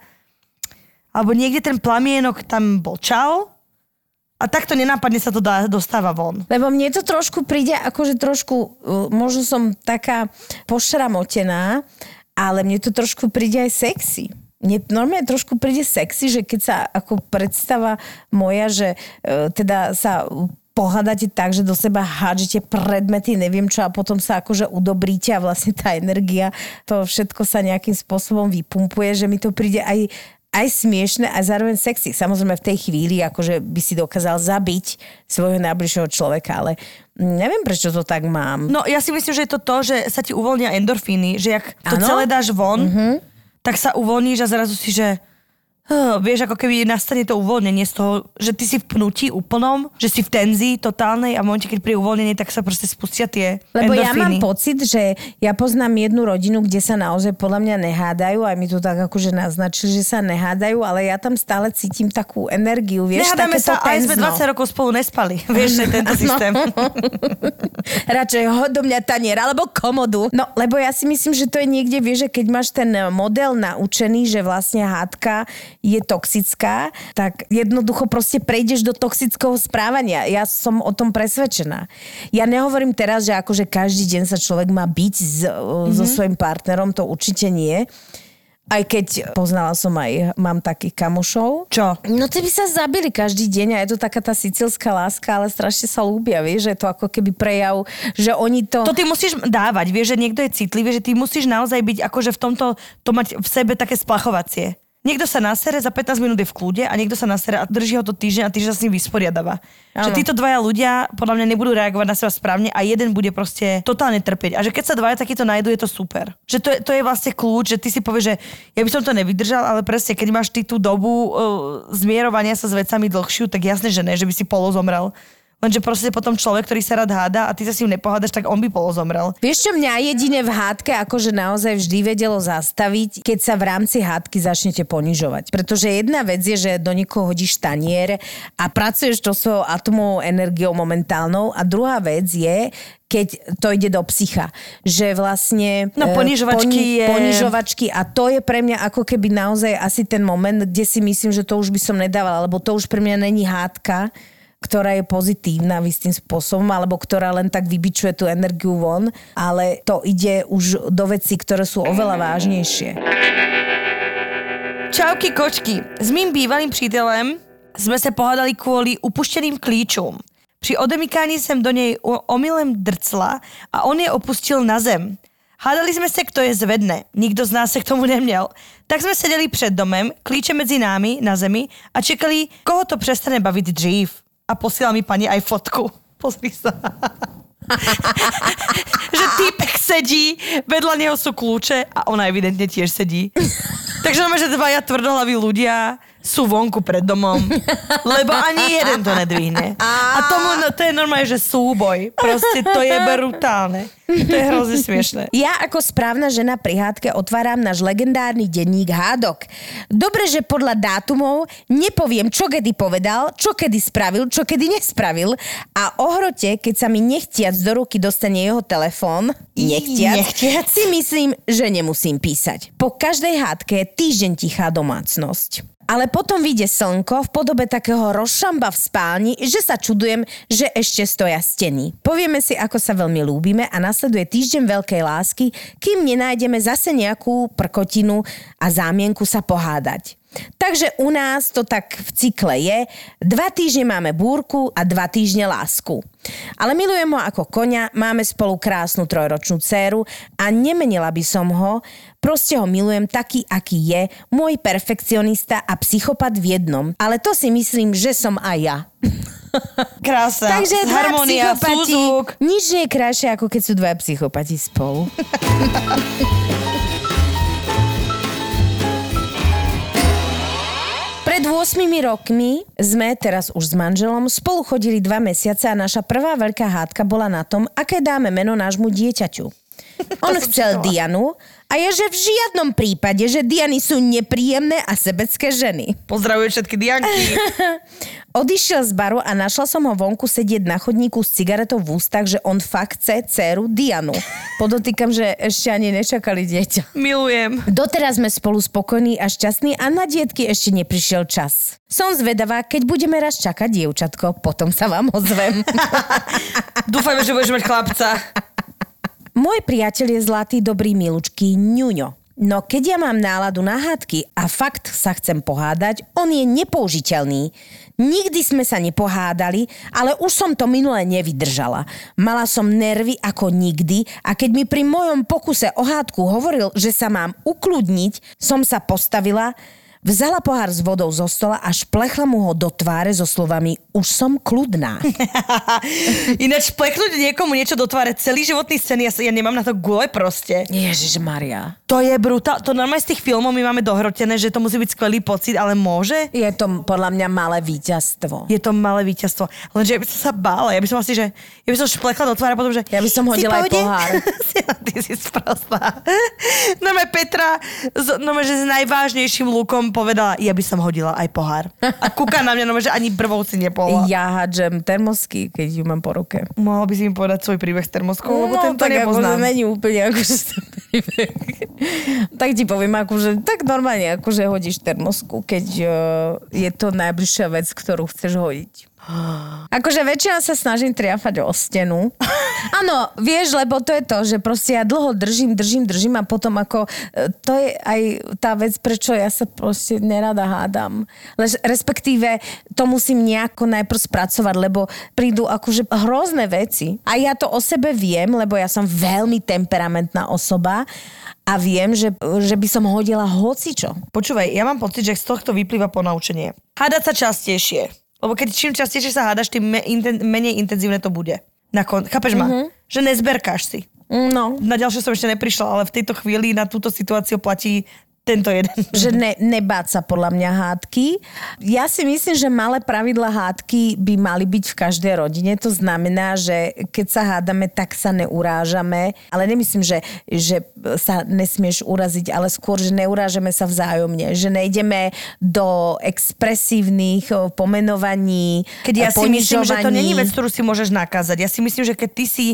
alebo niekde ten plamienok tam bol čau a takto nenápadne sa to dá, dostáva von. Lebo mne to trošku príde, akože trošku, uh, možno som taká pošramotená, ale mne to trošku príde aj sexy. Mne normálne trošku príde sexy, že keď sa ako predstava moja, že e, teda sa pohádate tak, že do seba hádžete predmety, neviem čo, a potom sa akože udobríte a vlastne tá energia, to všetko sa nejakým spôsobom vypumpuje, že mi to príde aj aj smiešne a zároveň sexy. Samozrejme v tej chvíli akože by si dokázal zabiť svojho najbližšieho človeka, ale neviem, prečo to tak mám. No ja si myslím, že je to to, že sa ti uvoľnia endorfíny, že jak to Áno. celé dáš von, tak sa uvoľníš a zrazu si, že Uh, vieš, ako keby nastane to uvoľnenie z toho, že ty si v pnutí úplnom, že si v tenzii totálnej a v momente, keď príde uvoľnenie, tak sa proste spustia tie Lebo ja endorfíny. mám pocit, že ja poznám jednu rodinu, kde sa naozaj podľa mňa nehádajú, aj mi to tak akože naznačili, že sa nehádajú, ale ja tam stále cítim takú energiu, vieš, Nehádame sa, ale sme tenzno. 20 rokov spolu nespali. Vieš, že tento systém. Radšej ho do mňa tanier alebo komodu. No, lebo ja si myslím, že to je niekde, vieš, že keď máš ten model naučený, že vlastne hádka je toxická, tak jednoducho proste prejdeš do toxického správania. Ja som o tom presvedčená. Ja nehovorím teraz, že akože každý deň sa človek má byť s, mm-hmm. so svojím partnerom, to určite nie. Aj keď poznala som aj, mám takých kamošov. Čo? No ty by sa zabili každý deň a je to taká tá sicilská láska, ale strašne sa ľúbia, vieš, že je to ako keby prejav, že oni to... To ty musíš dávať, vieš, že niekto je citlivý, že ty musíš naozaj byť akože v tomto, to mať v sebe také splachovacie. Niekto sa nasere, za 15 minút je v kľude a niekto sa nasere a drží ho to týždeň a týždeň sa s ním vysporiadáva. Že títo dvaja ľudia podľa mňa nebudú reagovať na seba správne a jeden bude proste totálne trpieť. A že keď sa dvaja takýto nájdu, je to super. Že to je, to je vlastne kľúč, že ty si povieš, že ja by som to nevydržal, ale presne, keď máš ty tú dobu uh, zmierovania sa s vecami dlhšiu, tak jasne, že ne, že by si polozomrel. Lenže proste potom človek, ktorý sa rád háda a ty sa s ním nepohádaš, tak on by polozomrel. Vieš čo mňa jedine v hádke akože naozaj vždy vedelo zastaviť, keď sa v rámci hádky začnete ponižovať. Pretože jedna vec je, že do niekoho hodíš tanier a pracuješ to svojou atomovou energiou momentálnou a druhá vec je, keď to ide do psycha. Že vlastne... No, e, ponižovačky je- Ponižovačky a to je pre mňa ako keby naozaj asi ten moment, kde si myslím, že to už by som nedávala, lebo to už pre mňa není hádka, ktorá je pozitívna istým spôsobom, alebo ktorá len tak vybičuje tú energiu von, ale to ide už do vecí, ktoré sú oveľa vážnejšie. Čauky kočky. S mým bývalým přítelem jsme se pohádali kvůli upuštěným klíčům. Při odemykání jsem do něj omylem drcla a on je opustil na zem. Hádali jsme se, kto je zvedne. Nikdo z nás se k tomu neměl. Tak jsme seděli před domem, klíče mezi námi na zemi a čekali, koho to přestane bavit dřív. A posílala mi paní aj fotku. Pozri sa. že týpek sedí, vedľa neho sú kľúče a ona evidentne tiež sedí. Takže normálne, že dvaja tvrdohlaví ľudia sú vonku pred domom, lebo ani jeden to nedvihne. A tomu, no, to je normálne, že súboj. Proste to je brutálne. To je hrozne smiešné. Ja ako správna žena pri hádke otváram náš legendárny denník hádok. Dobre, že podľa dátumov nepoviem, čo kedy povedal, čo kedy spravil, čo kedy nespravil a o hrote, keď sa mi nechtiac do ruky dostane jeho telefón, nechtiac, Nechtiac. si myslím, že nemusím písať. Po každej hádke je týždeň tichá domácnosť. Ale potom vyjde slnko v podobe takého rozšamba v spálni, že sa čudujem, že ešte stoja steny. Povieme si, ako sa veľmi ľúbime a nasleduje týždeň veľkej lásky, kým nenájdeme zase nejakú prkotinu a zámienku sa pohádať. Takže u nás to tak v cykle je. Dva týždne máme búrku a dva týždne lásku. Ale milujem ho ako koňa, máme spolu krásnu trojročnú dceru a nemenila by som ho. Proste ho milujem taký, aký je, môj perfekcionista a psychopat v jednom. Ale to si myslím, že som aj ja. Krásna. Takže dva harmonia, psychopati, súzvuk. nič nie je krajšie, ako keď sú dva psychopati spolu. rokmi sme, teraz už s manželom, spolu chodili dva mesiace a naša prvá veľká hádka bola na tom, aké dáme meno nášmu dieťaťu. On chcel. Dianu a je, že v žiadnom prípade, že Diany sú nepríjemné a sebecké ženy. Pozdravujem všetky Dianky. Odišiel z baru a našla som ho vonku sedieť na chodníku s cigaretou v ústach, že on fakt chce dceru Dianu. Podotýkam, že ešte ani nečakali dieťa. Milujem. Doteraz sme spolu spokojní a šťastní a na dietky ešte neprišiel čas. Som zvedavá, keď budeme raz čakať dievčatko, potom sa vám ozvem. Dúfajme, že budeš mať chlapca. Môj priateľ je zlatý, dobrý, milučký ňuňo. No keď ja mám náladu na hádky a fakt sa chcem pohádať, on je nepoužiteľný. Nikdy sme sa nepohádali, ale už som to minule nevydržala. Mala som nervy ako nikdy a keď mi pri mojom pokuse o hádku hovoril, že sa mám ukludniť, som sa postavila, vzala pohár s vodou zo stola a šplechla mu ho do tváre so slovami už som kľudná. Ináč plechnúť niekomu niečo do tváre, celý životný scén, ja, ja nemám na to gule proste. Ježiš Maria. To je brutál. To normálne z tých filmov my máme dohrotené, že to musí byť skvelý pocit, ale môže? Je to podľa mňa malé víťazstvo. Je to malé víťazstvo. Lenže ja by som sa bála. Ja by som asi, že ja by som šplechla do tváre potom, že... Ja by som "Si hodila aj pohode?" pohár. Ty si sprostá. Normálne Petra, z- normálne, že s najvážnejším lukom povedala, ja by som hodila aj pohár. A kúka na mňa, normálne, že ani brvou si nepohla. Ja hádžem termosky, keď ju mám po ruke. Mohla by si mi povedať svoj príbeh s termoskou, lebo tento No, tak nepoznám. Akože není úplne akože príbeh. tak ti poviem, akože tak normálne, akože hodíš termosku, keď uh, je to najbližšia vec, ktorú chceš hodiť. Akože väčšina sa snažím triafať o stenu. Áno, vieš, lebo to je to, že proste ja dlho držím, držím, držím a potom ako, e, to je aj tá vec, prečo ja sa proste nerada hádam. Lež, respektíve to musím nejako najprv spracovať, lebo prídu akože hrozné veci. A ja to o sebe viem, lebo ja som veľmi temperamentná osoba a viem, že, že by som hodila hocičo. Počúvaj, ja mám pocit, že z tohto vyplýva ponaučenie. Hádať sa častejšie. Lebo keď čím častejšie sa hádaš, tým me, inten, menej intenzívne to bude. Na kon, chápeš ma? Mhm. Že nezberkáš si. No, Na ďalšie som ešte neprišla, ale v tejto chvíli na túto situáciu platí tento jeden. že ne, nebáť sa podľa mňa hádky. Ja si myslím, že malé pravidla hádky by mali byť v každej rodine. To znamená, že keď sa hádame, tak sa neurážame. Ale nemyslím, že, že sa nesmieš uraziť, ale skôr, že neurážame sa vzájomne. Že nejdeme do expresívnych o, pomenovaní, Keď ja si myslím, že to není vec, ktorú si môžeš nakázať. Ja si myslím, že keď ty si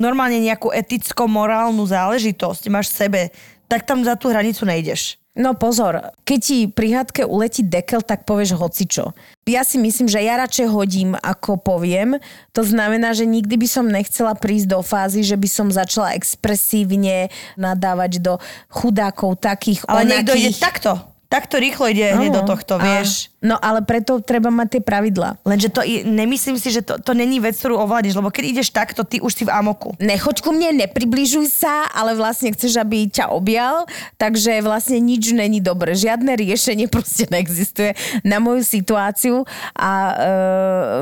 normálne nejakú eticko-morálnu záležitosť máš v sebe, tak tam za tú hranicu nejdeš. No pozor, keď ti pri hádke uletí dekel, tak povieš hocičo. Ja si myslím, že ja radšej hodím, ako poviem. To znamená, že nikdy by som nechcela prísť do fázy, že by som začala expresívne nadávať do chudákov takých Ale niekto ide onakých. takto. Takto rýchlo ide hneď do tohto, vieš. No ale preto treba mať tie pravidlá. Lenže to, i- nemyslím si, že to, to není vec, ktorú ovládneš, lebo keď ideš takto, ty už si v amoku. Nechoď ku mne, nepribližuj sa, ale vlastne chceš, aby ťa objal, takže vlastne nič není dobre. Žiadne riešenie proste neexistuje na moju situáciu a e,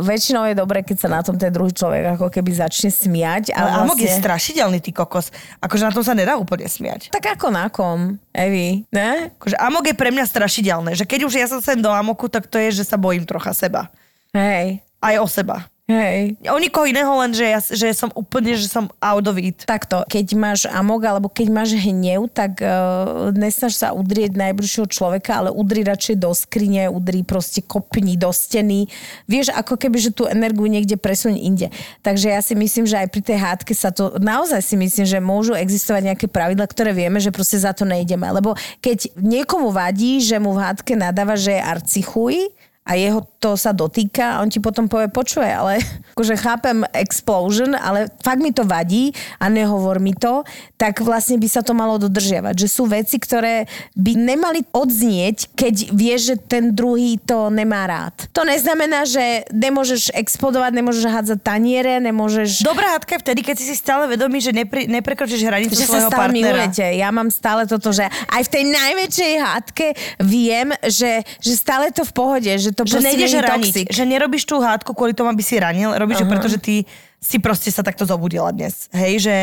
väčšinou je dobre, keď sa na tom ten druhý človek ako keby začne smiať. Ale A amok je vlastne... strašidelný, ty kokos. Akože na tom sa nedá úplne smiať. Tak ako na kom, Evi, ne? Akože amok je pre mňa strašidelné, že keď už ja sa sem do amoku, tak to je, že sa bojím trocha seba. Hej, Aj o seba. Hej. O nikoho iného, len že, ja, že som úplne, že som out of it. Takto, keď máš amok alebo keď máš hnev, tak uh, nesnaž sa udrieť najbližšieho človeka, ale udri radšej do skrine, udri proste kopni do steny. Vieš, ako keby, že tú energiu niekde presuň inde. Takže ja si myslím, že aj pri tej hádke sa to, naozaj si myslím, že môžu existovať nejaké pravidla, ktoré vieme, že proste za to nejdeme. Lebo keď niekomu vadí, že mu v hádke nadáva, že je arcichuj, a jeho to sa dotýka a on ti potom povie, počuje, ale akože chápem explosion, ale fakt mi to vadí a nehovor mi to, tak vlastne by sa to malo dodržiavať. Že sú veci, ktoré by nemali odznieť, keď vieš, že ten druhý to nemá rád. To neznamená, že nemôžeš explodovať, nemôžeš hádzať taniere, nemôžeš... Dobrá hádka vtedy, keď si stále vedomý, že nepre, neprekročíš hranicu že sa svojho stále partnera. milujete. Ja mám stále toto, že aj v tej najväčšej hádke viem, že, že stále to v pohode, že to Že nejdeš raniť, toxic. že nerobíš tú hádku kvôli tomu, aby si ranil, robíš uh-huh. ju preto, že ty si proste sa takto zobudila dnes. Hej, že,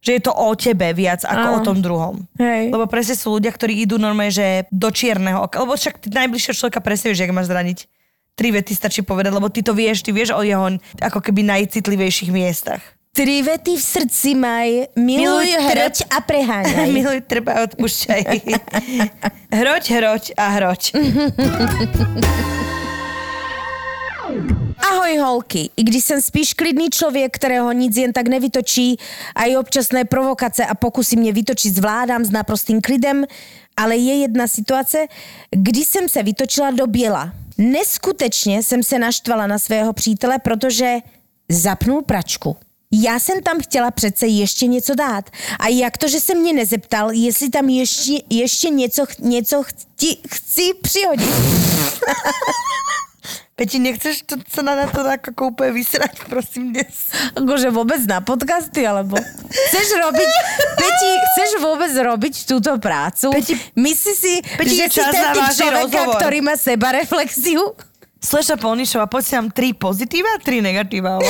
že je to o tebe viac ako Áno. o tom druhom. Hej. Lebo presne sú ľudia, ktorí idú normálne, že do čierneho oka. Lebo však ty najbližšieho človeka presne vieš, jak máš zraniť. Tri vety stačí povedať, lebo ty to vieš, ty vieš o jeho ako keby najcitlivejších miestach. Tri vety v srdci maj, miluj, Miluj, hroť a preháňaj. Miluj, treba odpúšťaj. hroť, hroť a hroť. Ahoj holky, i když jsem spíš klidný člověk, kterého nic jen tak nevytočí a i občasné provokace a pokusy mě vytočit zvládám s naprostým klidem, ale je jedna situace, kdy jsem se vytočila do běla. Neskutečně jsem se naštvala na svého přítele, protože zapnul pračku. Já jsem tam chtěla přece ještě něco dát. A jak to, že se mě nezeptal, jestli tam ještě, ještě něco, ch- něco chci, chci přihodit. Peti, nechceš to, sa na, na to ako úplne vysrať, prosím, dnes? Akože vôbec na podcasty, alebo chceš robiť, Peti, chceš vôbec robiť túto prácu? Peti- Myslíš si, Peti, že si ten typ človeka, rozhovor. ktorý má seba reflexiu? Sleša Polnišová, poď si nám tri pozitíva a tri negatíva.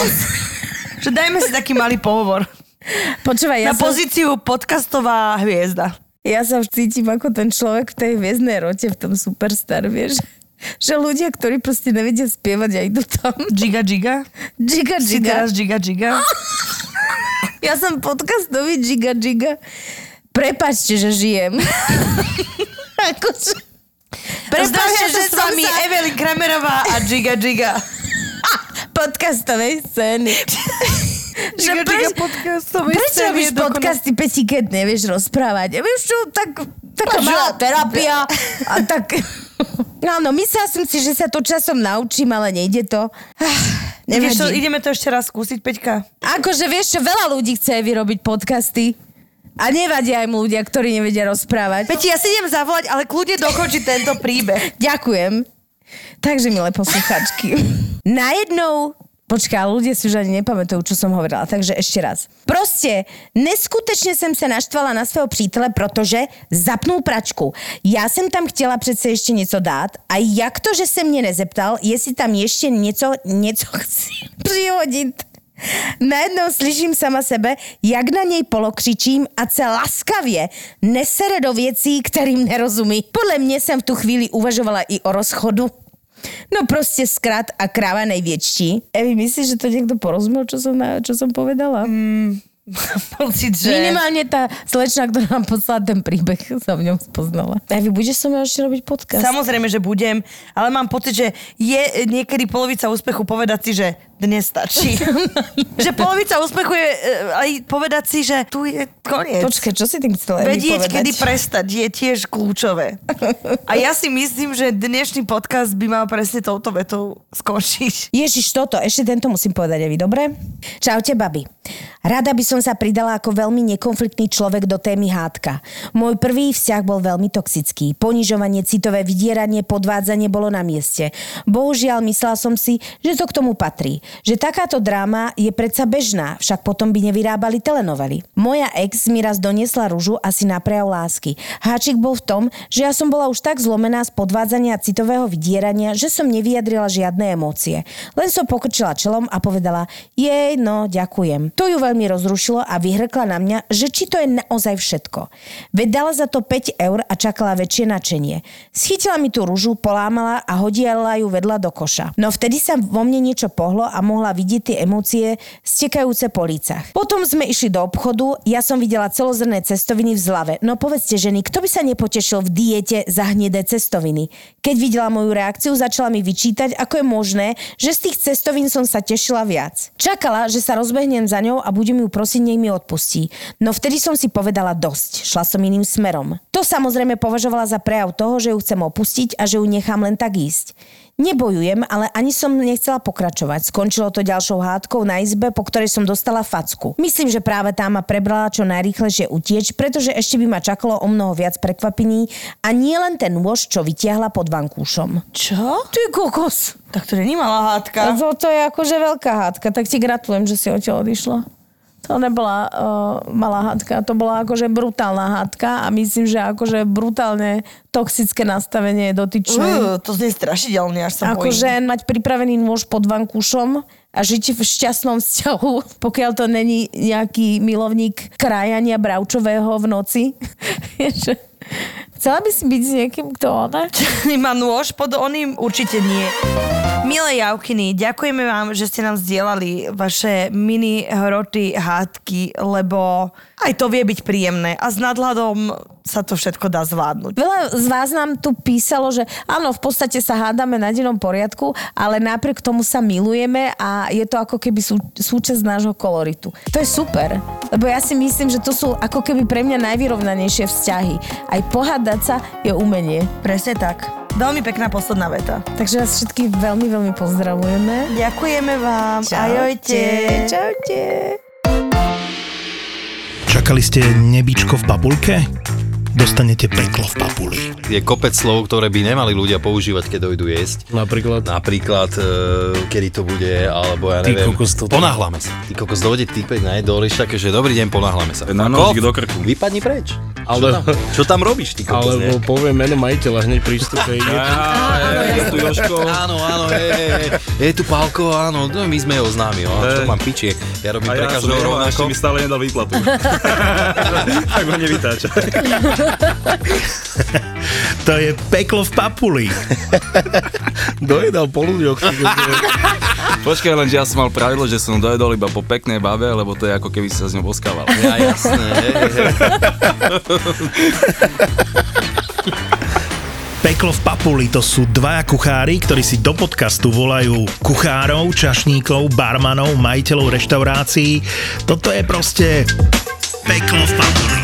že dajme si taký malý pohovor. Počúvaj, ja na som, pozíciu podcastová hviezda. ja sa cítim ako ten človek v tej hviezdnej rote, v tom Superstar, vieš? Že ľudia, ktorí proste nevedia spievať a idú tam. Giga Giga? Giga, Si giga. teraz Giga Giga? Ja som podcastový Giga Giga. Prepačte, že žijem. akože... Prepačte, že s vami sa- Evelyn Kramerová a Giga Giga. Podcastovej scény. že preč, prečo robíš podcasty, Peti, keď nevieš rozprávať? Ja vieš čo, tak, taká Bože. malá terapia a tak... Áno, myslela som si, že sa to časom naučím, ale nejde to. Ah, nevadí. ideme to ešte raz skúsiť, Peťka. Akože vieš čo, veľa ľudí chce vyrobiť podcasty. A nevadia im ľudia, ktorí nevedia rozprávať. Peti, ja si idem zavolať, ale kľudne dokončiť tento príbeh. Ďakujem. Takže, milé posluchačky. Najednou ale ľudia si už ani nepamätajú, čo som hovorila, takže ešte raz. Proste, neskutečne som sa naštvala na svého přítele, protože zapnul pračku. Já jsem tam chtěla přece ještě něco dát a jak to, že se mě nezeptal, jestli tam ještě něco, něco chci přihodit. Najednou slyším sama sebe, jak na něj polokřičím a se laskavě nesere do věcí, kterým nerozumí. Podle mě jsem v tu chvíli uvažovala i o rozchodu. No proste skrat a kráva najväčší. Evi, myslíš, že to niekto porozumel, čo som, na, čo som povedala? Mm. Pocit, že... Minimálne tá slečna, ktorá nám poslala ten príbeh, sa v ňom spoznala. Evi, budeš so mnou ešte robiť podcast? Samozrejme, že budem, ale mám pocit, že je niekedy polovica úspechu povedať si, že dnes stačí. že polovica úspechu je e, aj povedať si, že tu je koniec. Počkaj, čo si tým chcela Vedieť, povedať? kedy prestať, je tiež kľúčové. A ja si myslím, že dnešný podcast by mal presne touto vetou skončiť. Ježiš, toto, ešte tento musím povedať, Evi, dobre? Čaute, babi. Rada by som sa pridala ako veľmi nekonfliktný človek do témy hádka. Môj prvý vzťah bol veľmi toxický. Ponižovanie, citové vydieranie, podvádzanie bolo na mieste. Bohužiaľ, myslela som si, že to k tomu patrí. Že takáto dráma je predsa bežná, však potom by nevyrábali telenovely. Moja ex mi raz doniesla rúžu asi na prejav lásky. Háčik bol v tom, že ja som bola už tak zlomená z podvádzania citového vydierania, že som nevyjadrila žiadne emócie. Len som pokrčila čelom a povedala, jej, no, ďakujem. To ju veľmi rozrušilo a vyhrkla na mňa, že či to je naozaj všetko. Veď dala za to 5 eur a čakala väčšie načenie. Schytila mi tú rúžu, polámala a hodila ju vedľa do koša. No vtedy sa vo mne niečo pohlo a mohla vidieť tie emócie stekajúce po lícach. Potom sme išli do obchodu, ja som videla celozrné cestoviny v zlave. No povedzte ženy, kto by sa nepotešil v diete za hnedé cestoviny? Keď videla moju reakciu, začala mi vyčítať, ako je možné, že z tých cestovín som sa tešila viac. Čakala, že sa rozbehnem za ňou a budem ju prosiť, nech mi odpustí. No vtedy som si povedala dosť. Šla som iným smerom. To samozrejme považovala za prejav toho, že ju chcem opustiť a že ju nechám len tak ísť. Nebojujem, ale ani som nechcela pokračovať. Skončilo to ďalšou hádkou na izbe, po ktorej som dostala facku. Myslím, že práve tá ma prebrala čo najrýchlejšie utieč, pretože ešte by ma čakalo o mnoho viac prekvapení a nie len ten nôž, čo vytiahla pod vankúšom. Čo? Ty kokos! Tak to není malá hádka. To, to je akože veľká hádka, tak ti gratulujem, že si odtiaľ odišla. To nebola uh, malá hádka, to bola akože brutálna hádka a myslím, že akože brutálne toxické nastavenie dotyčnej. Uh, to znie strašidelne, až sa Akože mať pripravený nôž pod vankúšom a žiť v šťastnom vzťahu, pokiaľ to není nejaký milovník krajania bravčového v noci. Chcela by si byť s niekým, kto ona? Má nôž pod oným? Určite nie. Milé Javkiny, ďakujeme vám, že ste nám zdieľali vaše mini hroty, hádky, lebo aj to vie byť príjemné a s nadhľadom sa to všetko dá zvládnuť. Veľa z vás nám tu písalo, že áno, v podstate sa hádame na dennom poriadku, ale napriek tomu sa milujeme a je to ako keby sú, súčasť nášho koloritu. To je super, lebo ja si myslím, že to sú ako keby pre mňa najvyrovnanejšie vzťahy. Aj pohádať sa je umenie. Presne tak. Veľmi pekná posledná veta. Takže vás všetkých veľmi, veľmi pozdravujeme. Ďakujeme vám. Ajojte. Čaute. Čakali ste nebičko v papulke? Dostanete peklo v papuli. Je kopec slov, ktoré by nemali ľudia používať, keď dojdú jesť. Napríklad. Napríklad, e, kedy to bude, alebo ja Ty neviem. kokos, toto- Ponáhľame sa. Ty kokos, dojde týpek na jedol, také, že dobrý deň, ponáhľame sa. Na nožík do krku. Vypadni preč. Ale- Čo tam, čo tam robíš, ty kokos, Alebo ne? povie meno majiteľa hneď prístupe. Je, tu. Áno, áno, je, tu Pálko, áno, no, my sme jeho známi, Hej. čo mám pičie, ja robím pre každého rovnako. mi stále nedal výplatu. tak ma nevytáča. To je peklo v papuli. Dojedal po ľuďoch. Počkaj, lenže ja som mal pravidlo, že som dojedol iba po peknej babe, lebo to je ako keby sa s ňou boskával. Ja, jasné. Peklo v papuli to sú dvaja kuchári, ktorí si do podcastu volajú kuchárov, čašníkov, barmanov, majiteľov reštaurácií. Toto je proste peklo v papuli.